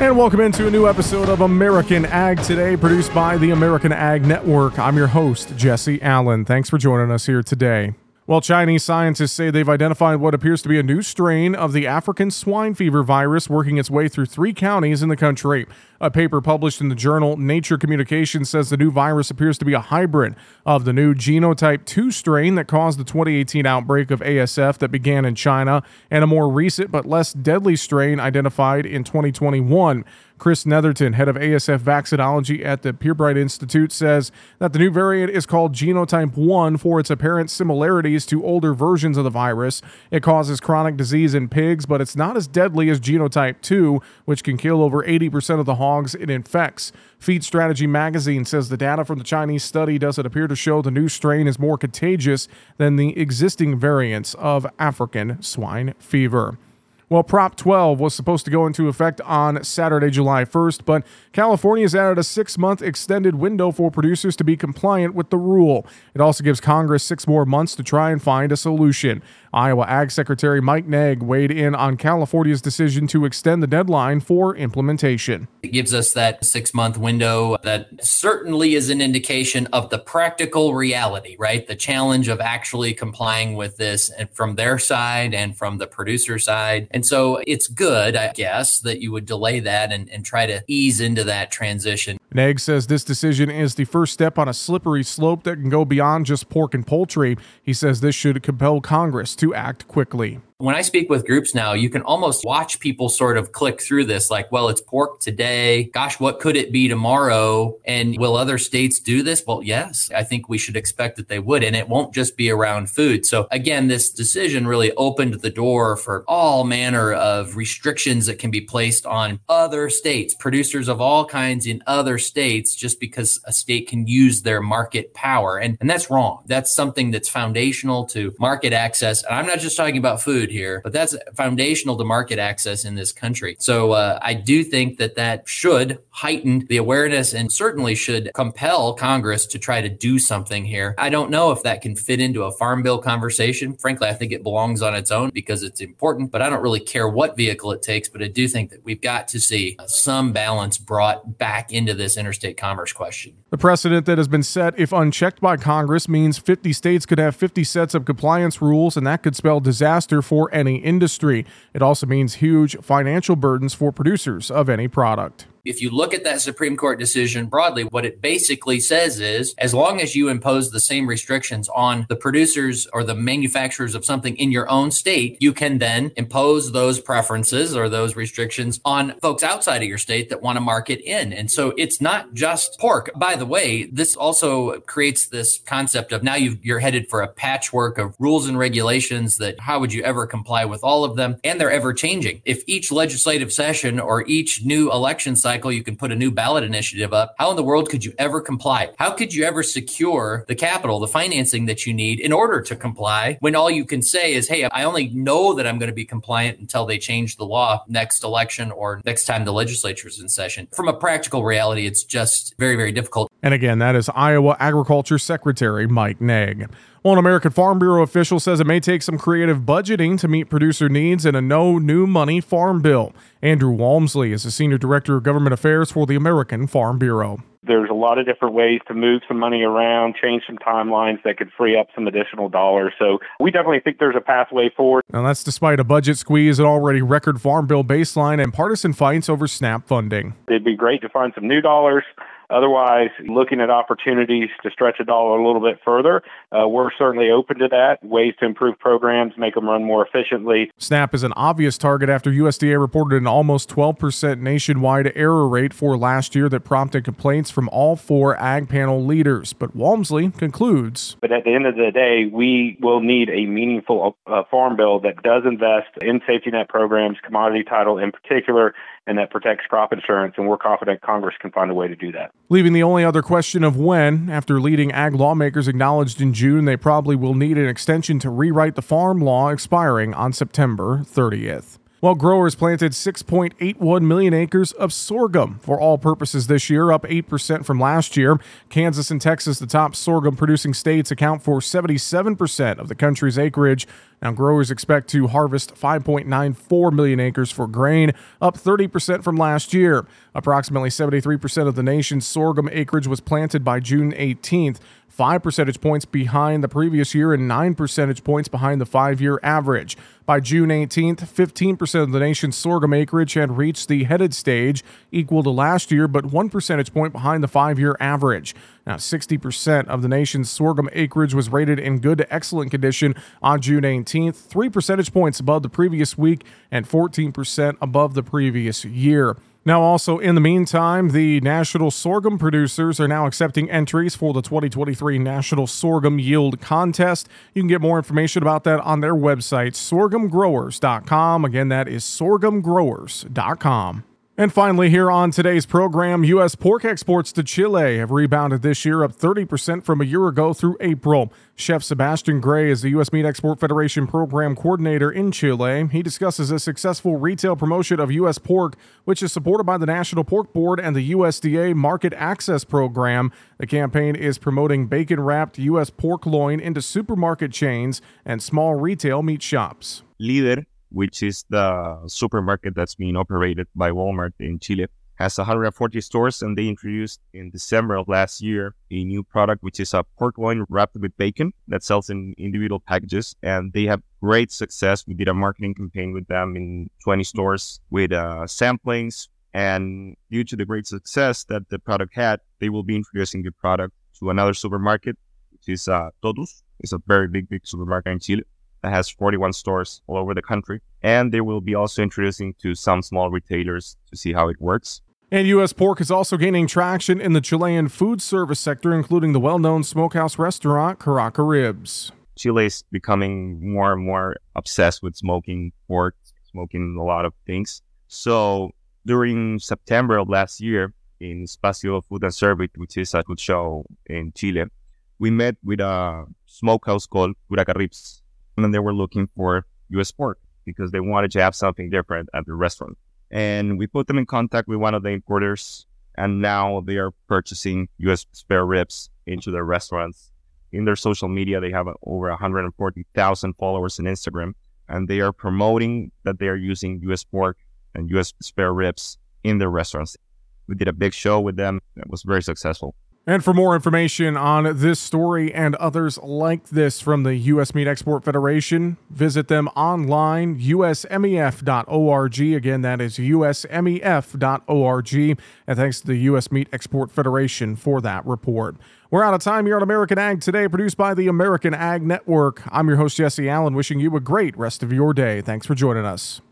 And welcome into a new episode of American Ag Today, produced by the American Ag Network. I'm your host, Jesse Allen. Thanks for joining us here today. Well, Chinese scientists say they've identified what appears to be a new strain of the African swine fever virus working its way through three counties in the country. A paper published in the journal Nature Communications says the new virus appears to be a hybrid of the new genotype 2 strain that caused the 2018 outbreak of ASF that began in China and a more recent but less deadly strain identified in 2021. Chris Netherton, head of ASF vaccinology at the Pirbright Institute, says that the new variant is called genotype 1 for its apparent similarities to older versions of the virus. It causes chronic disease in pigs, but it's not as deadly as genotype 2, which can kill over 80% of the hogs it infects. Feed Strategy magazine says the data from the Chinese study doesn't appear to show the new strain is more contagious than the existing variants of African swine fever. Well, Prop 12 was supposed to go into effect on Saturday, July 1st, but California has added a six month extended window for producers to be compliant with the rule. It also gives Congress six more months to try and find a solution. Iowa Ag Secretary Mike Naig weighed in on California's decision to extend the deadline for implementation. It gives us that six month window that certainly is an indication of the practical reality, right? The challenge of actually complying with this and from their side and from the producer side. And so it's good, I guess, that you would delay that and, and try to ease into that transition. Naig says this decision is the first step on a slippery slope that can go beyond just pork and poultry. He says this should compel Congress to act quickly. When I speak with groups now, you can almost watch people sort of click through this like, well, it's pork today. Gosh, what could it be tomorrow? And will other states do this? Well, yes, I think we should expect that they would. And it won't just be around food. So again, this decision really opened the door for all manner of restrictions that can be placed on other states, producers of all kinds in other states, just because a state can use their market power. And, and that's wrong. That's something that's foundational to market access. And I'm not just talking about food here, but that's foundational to market access in this country. So uh, I do think that that should heighten the awareness and certainly should compel Congress to try to do something here. I don't know if that can fit into a farm bill conversation. Frankly, I think it belongs on its own because it's important, but I don't really care what vehicle it takes. But I do think that we've got to see some balance brought back into this interstate commerce question. The precedent that has been set, if unchecked by Congress, means 50 states could have 50 sets of compliance rules, and that could spell disaster for for any industry. It also means huge financial burdens for producers of any product if you look at that Supreme Court decision broadly, what it basically says is as long as you impose the same restrictions on the producers or the manufacturers of something in your own state, you can then impose those preferences or those restrictions on folks outside of your state that want to market in. And so it's not just pork. By the way, this also creates this concept of now you are headed for a patchwork of rules and regulations that how would you ever comply with all of them? And they're ever changing. If each legislative session or each new election cycle cycle, you can put a new ballot initiative up. How in the world could you ever comply? How could you ever secure the capital, the financing that you need in order to comply when all you can say is, hey, I only know that I'm going to be compliant until they change the law next election or next time the legislature is in session? From a practical reality, it's just very, very difficult. And again, that is Iowa Agriculture Secretary Mike Naig. One American Farm Bureau official says it may take some creative budgeting to meet producer needs in a no new money farm bill. Andrew Walmsley is the Senior Director of Government Affairs for the American Farm Bureau. There's a lot of different ways to move some money around, change some timelines that could free up some additional dollars. So we definitely think there's a pathway forward. And that's despite a budget squeeze, an already record farm bill baseline, and partisan fights over SNAP funding. It'd be great to find some new dollars Otherwise, looking at opportunities to stretch a dollar a little bit further, uh, we're certainly open to that. Ways to improve programs, make them run more efficiently. SNAP is an obvious target after USDA reported an almost 12% nationwide error rate for last year that prompted complaints from all four ag panel leaders. But Walmsley concludes. But at the end of the day, we will need a meaningful uh, farm bill that does invest in safety net programs, commodity title in particular, and that protects crop insurance. And we're confident Congress can find a way to do that. Leaving the only other question of when, after leading ag lawmakers acknowledged in June they probably will need an extension to rewrite the farm law expiring on September 30th. While growers planted 6.81 million acres of sorghum for all purposes this year, up 8% from last year. Kansas and Texas, the top sorghum producing states, account for 77% of the country's acreage. Now, growers expect to harvest 5.94 million acres for grain, up 30% from last year. Approximately 73% of the nation's sorghum acreage was planted by June 18th, five percentage points behind the previous year and nine percentage points behind the five year average. By June 18th, 15% of the nation's sorghum acreage had reached the headed stage, equal to last year, but one percentage point behind the five year average. Now, 60% of the nation's sorghum acreage was rated in good to excellent condition on June 18th, three percentage points above the previous week and 14% above the previous year. Now, also in the meantime, the national sorghum producers are now accepting entries for the 2023 National Sorghum Yield Contest. You can get more information about that on their website, sorghumgrowers.com. Again, that is sorghumgrowers.com. And finally, here on today's program, U.S. pork exports to Chile have rebounded this year, up 30% from a year ago through April. Chef Sebastian Gray is the U.S. Meat Export Federation program coordinator in Chile. He discusses a successful retail promotion of U.S. pork, which is supported by the National Pork Board and the USDA Market Access Program. The campaign is promoting bacon wrapped U.S. pork loin into supermarket chains and small retail meat shops. Líder which is the supermarket that's being operated by Walmart in Chile, has 140 stores and they introduced in December of last year a new product which is a pork loin wrapped with bacon that sells in individual packages and they have great success. We did a marketing campaign with them in 20 stores with uh, samplings and due to the great success that the product had, they will be introducing the product to another supermarket, which is uh, Tottus. It's a very big, big supermarket in Chile that has 41 stores all over the country. And they will be also introducing to some small retailers to see how it works. And U.S. pork is also gaining traction in the Chilean food service sector, including the well known smokehouse restaurant Caraca Ribs. Chile is becoming more and more obsessed with smoking pork, smoking a lot of things. So during September of last year, in Espacio Food and Service, which is a food show in Chile, we met with a smokehouse called Caracas Ribs and they were looking for U.S. pork because they wanted to have something different at the restaurant. And we put them in contact with one of the importers, and now they are purchasing U.S. spare ribs into their restaurants. In their social media, they have over 140,000 followers on Instagram, and they are promoting that they are using U.S. pork and U.S. spare ribs in their restaurants. We did a big show with them that was very successful. And for more information on this story and others like this from the U.S. Meat Export Federation, visit them online, usmef.org. Again, that is usmef.org. And thanks to the U.S. Meat Export Federation for that report. We're out of time here on American Ag Today, produced by the American Ag Network. I'm your host, Jesse Allen, wishing you a great rest of your day. Thanks for joining us.